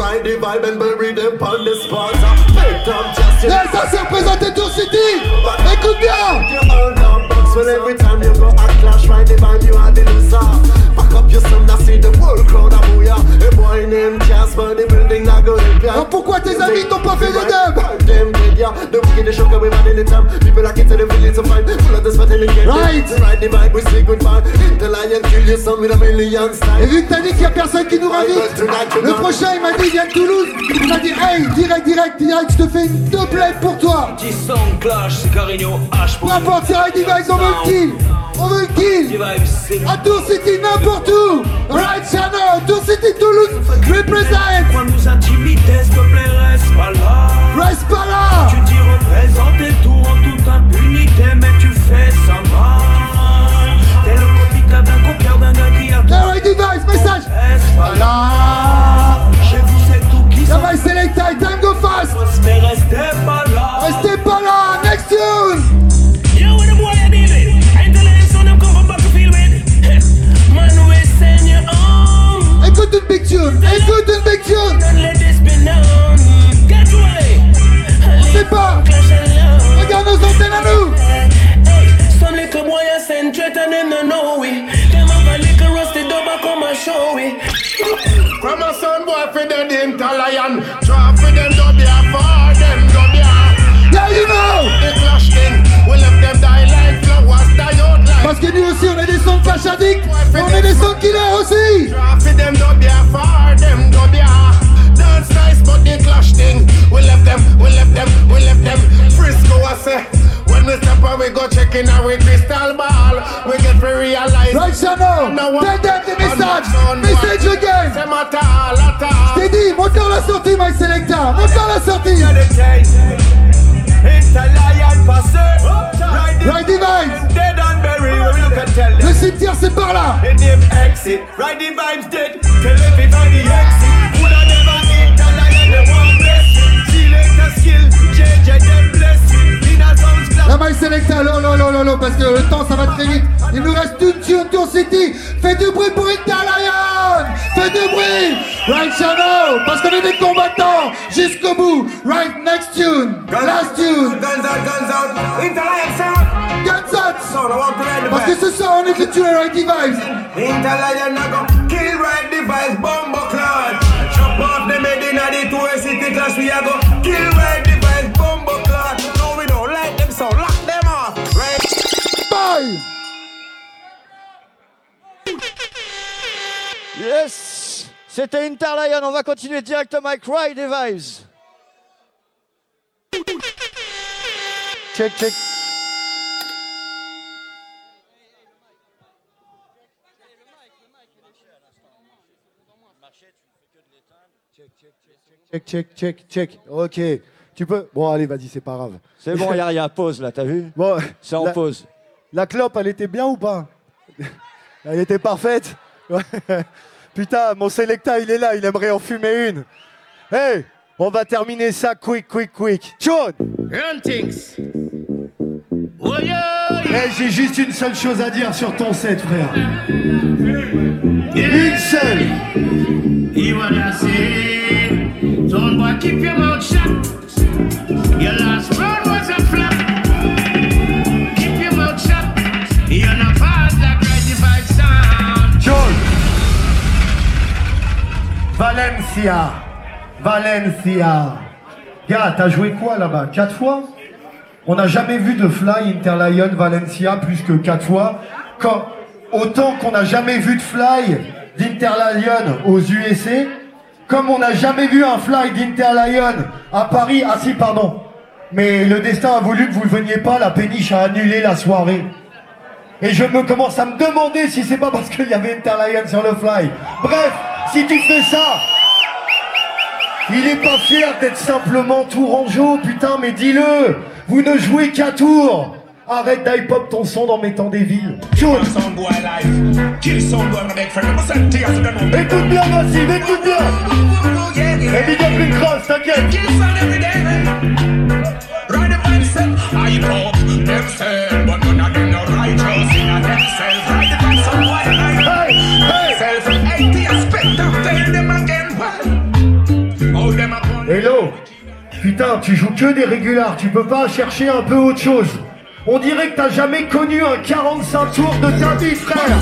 ride the vibe and bury them on the spot. Make them just Yes, ça c'est représenté Tour City Écoute bien the lion kill your son with a million style. Et vu que t'as dit qu'il y a personne qui nous invite, le prochain il m'a dit il vient de Toulouse, il m'a dit hey direct direct direct je te fais une doublette pour toi. Petit son clash, c'est Carigno H. Pour Peu importe c'est Right Device, on veut le kill, on veut le kill. À Tour City n'importe où, Right Channel, Tour City Toulouse, represent. S'il te plaît, reste pas là. Reste pas là. Tu dis représenter tout en toute impunité, mais tu fais ça mal. T'es le copycat d'un copieur d'un gars qui a Hey Right Device, message. Reste pas là. Chez vous, c'est tout qui Y'a my selecta et Tango Fast. Mais restez pas boy threat and them no know it. Them have a little rusty double come and show it. From a son boy for the dental lion. Drop for them W for them W Yeah, you know. The clash thing. We left them die like flowers Die out like Parce que nous aussi on est des sons flash addicts, mais on est des sons killers aussi. Drop for them W for them W Dance nice but the clash thing. We left them, we left them, we left them. Frisco I say when we step out, we go checking our crystal ball. We get to realize. Right channel, tell them the message. Message again. C'est ma tal, la tal. Je t'ai dit, monte la sortie, my selecta. Monte la sortie. It's a lion passé. Right device. Dead and buried. We look and tell them. Le cimetière c'est par là. The name exit. Right the vibes dead. Tell everybody exit. Coulda never eat a lion. They want blessing. Selector skill. JJ them La my selecta, lo, lo, lo, lo, lo, parce que le temps ça va très vite. Il nous reste une tune Tour City. Fais du bruit pour Lion. Fais du bruit. Right channel, parce qu'on est des combattants jusqu'au bout. Right next tune. Last tune. Guns out, guns out. Sound. Guns out. Parce que ce soir on est que tu es Right Device. Interlion I go kill right device bomber clan. Chop off the head inna the two city clash. We a go kill right Yes C'était Interlion, on va continuer directement avec Ride et Vibes. Check, check. Check, check, check, check. Ok. Tu peux. Bon, allez, vas-y, c'est pas grave. C'est bon, y'a rien, pause là, t'as vu? Bon, C'est en la- pause. La clope, elle était bien ou pas? Elle était parfaite Ouais. Putain, mon Selecta, il est là, il aimerait en fumer une. Hey, on va terminer ça quick, quick, quick. Sean Run things. Hey, j'ai juste une seule chose à dire sur ton set, frère. Une seule You wanna see? Don't boy, keep your mouth shut. Your last Valencia Valencia Gars, t'as joué quoi là-bas? Quatre fois? On n'a jamais vu de fly Interlion Valencia plus que quatre fois. Autant qu'on n'a jamais vu de fly d'Interlion aux USA, comme on n'a jamais vu un fly d'Interlion à Paris. Ah si, pardon. Mais le destin a voulu que vous ne veniez pas, la péniche a annulé la soirée. Et je me commence à me demander si c'est pas parce qu'il y avait Interlion sur le fly. Bref, si tu fais ça, il est pas fier d'être simplement tourangeau, putain, mais dis-le. Vous ne jouez qu'à tour Arrête d'hype-hop ton son en mettant des villes. Écoute bien, Massive, écoute bien. Et big up une crosse, t'inquiète Putain, tu joues que des régulars, tu peux pas chercher un peu autre chose. On dirait que t'as jamais connu un 45 tours de ta vie, frère.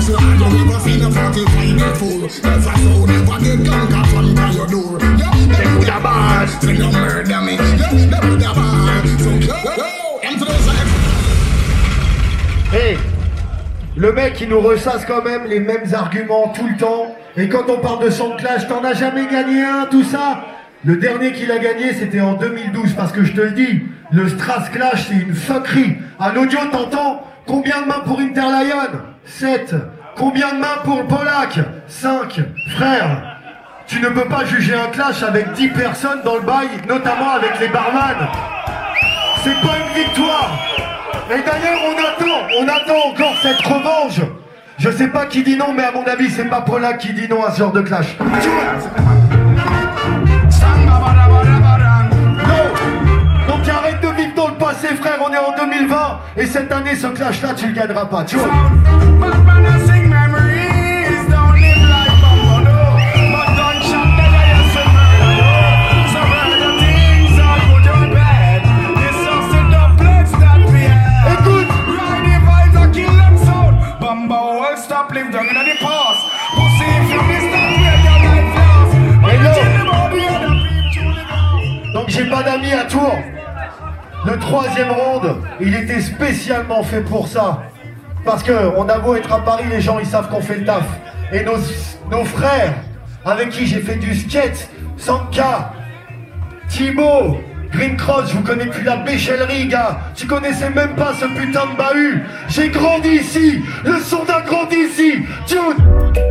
Hey, le mec il nous ressasse quand même les mêmes arguments tout le temps. Et quand on parle de son clash, t'en as jamais gagné un, tout ça? Le dernier qu'il a gagné, c'était en 2012, parce que je te le dis, le Strass Clash, c'est une fuckerie. À l'audio, t'entends Combien de mains pour Interlion 7. Combien de mains pour le Polak 5. Frère, tu ne peux pas juger un clash avec 10 personnes dans le bail, notamment avec les barman. C'est pas une victoire. Et d'ailleurs, on attend, on attend encore cette revanche. Je sais pas qui dit non, mais à mon avis, c'est pas Polak qui dit non à ce genre de clash. Passé, frère, on est en 2020. Et cette année, ce clash-là, tu le gagneras pas, tu vois. Donc j'ai pas d'amis à Tours. Le troisième round, il était spécialement fait pour ça. Parce que on a beau être à Paris, les gens ils savent qu'on fait le taf. Et nos, nos frères, avec qui j'ai fait du skate, Sanka, Thibaut, Green Cross, je vous connais plus la béchellerie, gars. Tu connaissais même pas ce putain de bahut. J'ai grandi ici. Le son a grandi ici. Tune.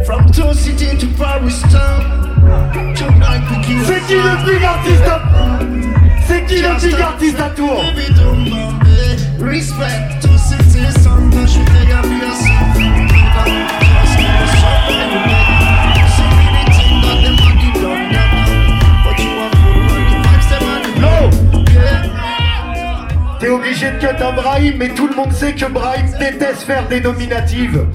From City to Paris Town. Tonight we kill C'est qui le big artiste? Qui le big artiste à Tours. Respect to city, something to make. So many things that them want to done that. But you are full of the vibes, them want to No Yeah. T'es obligé de cut un Brahim, mais tout le monde sait que Brahim déteste faire des nominatives.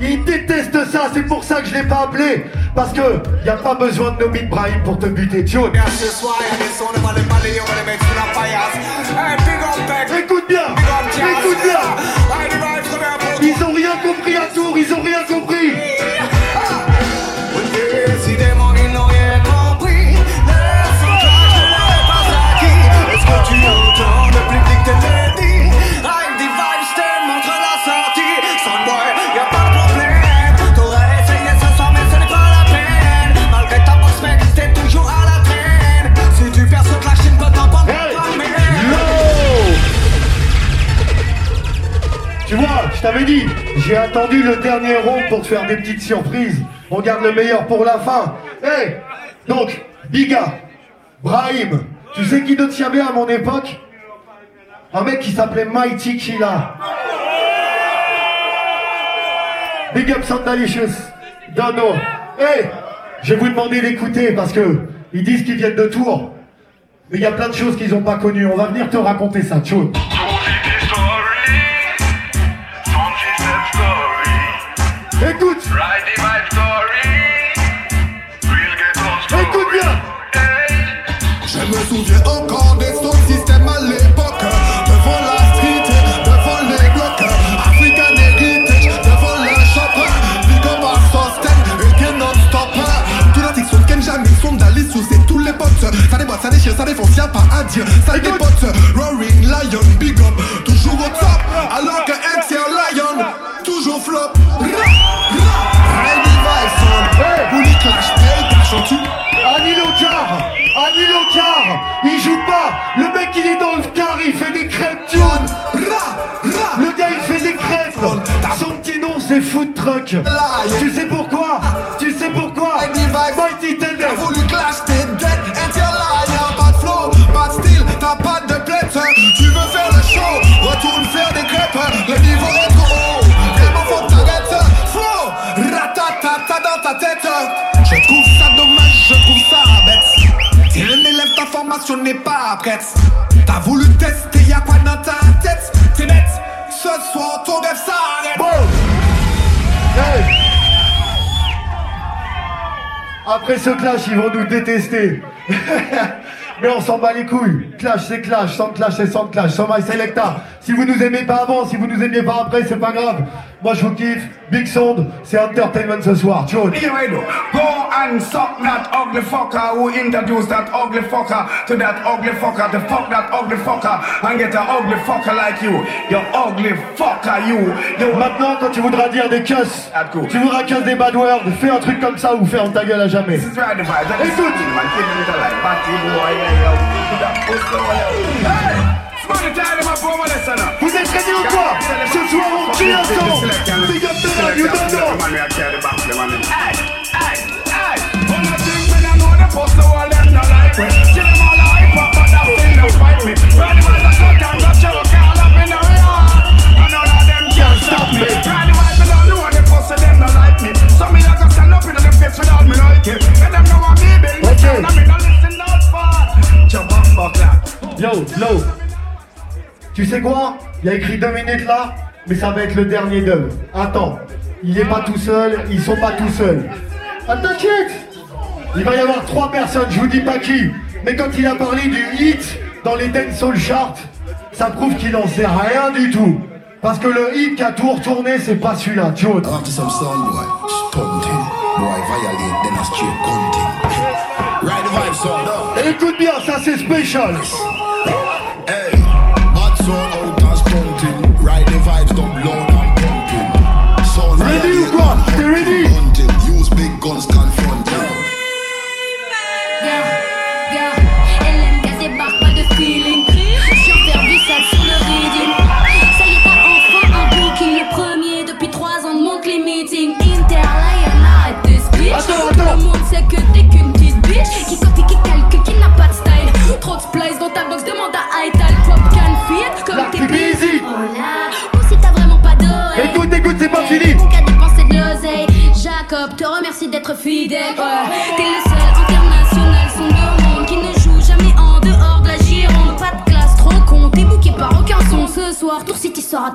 Il déteste ça, c'est pour ça que je l'ai pas appelé. Parce que y a pas besoin de nominer Brahim pour te buter, Tune. Écoute bien, écoute bien. Ils ont rien compris à Tours, ils ont rien compris. T'avais dit, j'ai attendu le dernier round pour te faire des petites surprises. On garde le meilleur pour la fin. Hey Donc, Biga, Brahim, tu sais qui d'autre y avait à mon époque? Un mec qui s'appelait Mighty Killa. Big up Sandalicious, Dono. Hey Je vais vous demander d'écouter parce que ils disent qu'ils viennent de Tours. Mais il y a plein de choses qu'ils n'ont pas connues. On va venir te raconter ça, Tchou. Écoute. Écoute bien. Je me souviens encore des sound system à l'époque. Devant la street, devant les blocs. African heritage, devant le shop. Big up à Sosten, bien non-stop. Tout la son Ken jamais son d'Alice sous c'est tous les potes. Ça déboîte, ça déchire, ça défonce, y'a pas à dire Tu sais pourquoi? Tu sais pourquoi? Mighty Tender voulu clash, t'es dead, Interlion, pas de flow, pas de style, t'as pas de plainte Tu veux faire le show, retourne faire des crêpes. Le niveau est trop haut, vraiment faut que t'arrêtes. Flow, ratatata dans ta tête. Je trouve ça dommage, je trouve ça bête. T'es un élève, ta formation n'est pas prête T'as voulu tester, Après ce clash, ils vont nous détester. Mais on s'en bat les couilles. Clash, c'est clash. Sans clash, c'est sans clash. Sans my selecta. Si vous nous aimez pas avant, si vous nous aimiez pas après, c'est pas grave. Moi, je vous kiffe. Big Sound, c'est entertainment ce soir. Though, go and suck that ugly fucker who introduced that ugly fucker to that ugly fucker to fuck that ugly fucker and get an ugly fucker like you. You ugly fucker, you. you Maintenant, quand tu voudras dire des cusses, tu voudras cuss des bad words, fais un truc comme ça ou ferme ta gueule à jamais. Hey! Vous êtes ready ou quoi Ce soir, on un son. Big up the man, you don't know. Hey, hey, hey. All the things when I know the pussy, all them no like me. Kill them all like pop, but that thing no fight me. Tu sais quoi? Il y a écrit deux minutes là, mais ça va être le dernier d'eux. Attends, il est pas tout seul, ils sont pas tout seuls. Ah t'inquiète Il va y avoir trois personnes, je vous dis pas qui. Mais quand il a parlé du hit dans les Dance Soul Chart, ça prouve qu'il en sait rien du tout. Parce que le hit qui a tout retourné, c'est pas celui-là, Joe. After some sound boy, stunting, boy que t'es qu'une petite bitch. Qui copie, qui calque, qui n'a pas de style. Trop de splice dans ta box, demande à Ital. Pop can fit comme La t'es busy. Oh là, ou si t'as vraiment pas d'oreille. Écoute, écoute, c'est pas fini. Mon qu'à dépenser de l'oseille. Jacob te remercie d'être fidèle. Ouais. T'es le seul international son de monde qui ne joue jamais en dehors de la gironde. Pas de classe, trop con. T'es bouqué par aucun son ce soir. Tour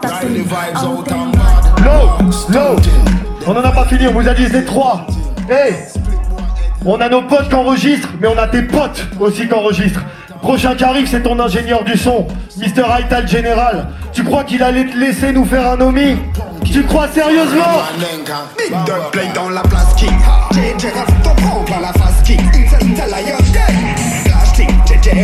ta folie. vibes out Open and bad. Low, low. On en a pas fini, on vous a dit c'est trois. Hey On a nos potes qui enregistrent, mais on a tes potes aussi qui enregistrent. Prochain qui arrive, c'est ton ingénieur du son, Mr. Ital General. Tu crois qu'il allait te laisser nous faire un omi? Tu crois sérieusement? Big Dog dans la place king JJ rajoute ton prend plein la face king JJ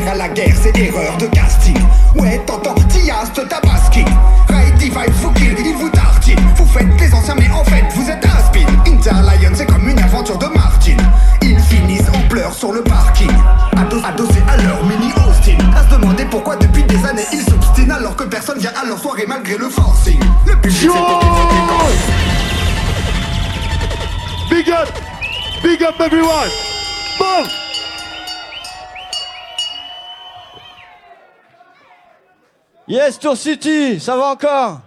à la guerre c'est erreur de casting Ouais t'entends Tias de Tabasking Ride Divide vous kill, il vous tartine Vous faites les anciens mais en fait vous everyone Bon Yes, Tour City, ça va encore?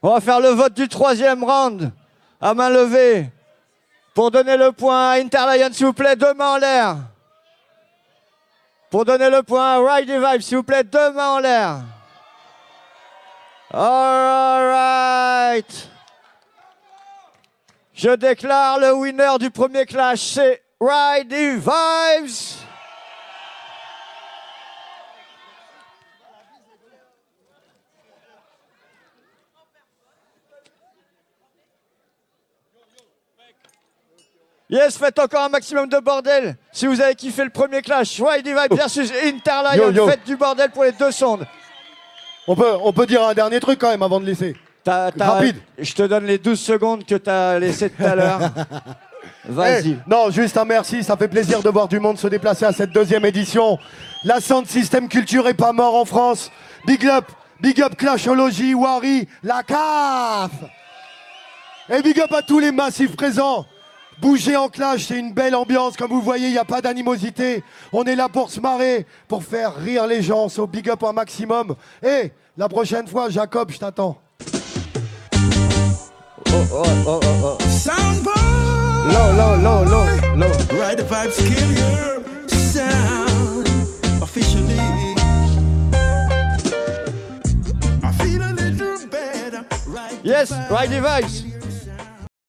On va faire le vote du troisième round. À main levée. Pour donner le point à Interlion, s'il vous plaît, deux mains en l'air. Pour donner le point à Ride Vibe, s'il vous plaît, deux mains en l'air. All right. Je déclare le winner du premier clash, c'est Ride Vibes. Yes, faites encore un maximum de bordel. Si vous avez kiffé le premier clash, Ride the Vibe versus Interlion, faites du bordel pour les deux sondes. on peut, on peut dire un dernier truc quand même avant de laisser. T'as- t'as- Rapide. Je te donne les 12 secondes que tu as laissées tout à l'heure. Vas-y. Eh, non, juste un merci, ça fait plaisir de voir du monde se déplacer à cette deuxième édition. La Sound System Culture est pas mort en France. Big up, big up Clashology, Wari, la CAF. Et big up à tous les massifs présents. Bougez en clash, c'est une belle ambiance. Comme vous voyez, il n'y a pas d'animosité. On est là pour se marrer, pour faire rire les gens. So big up un maximum. Et la prochaine fois, Jacob, je t'attends. Oh, oh, oh, oh, oh. Soundboy. Low, low, low, low, low. Ride the vibes, kill your sound. Officially. I. Right Yes, Ride the Vibes.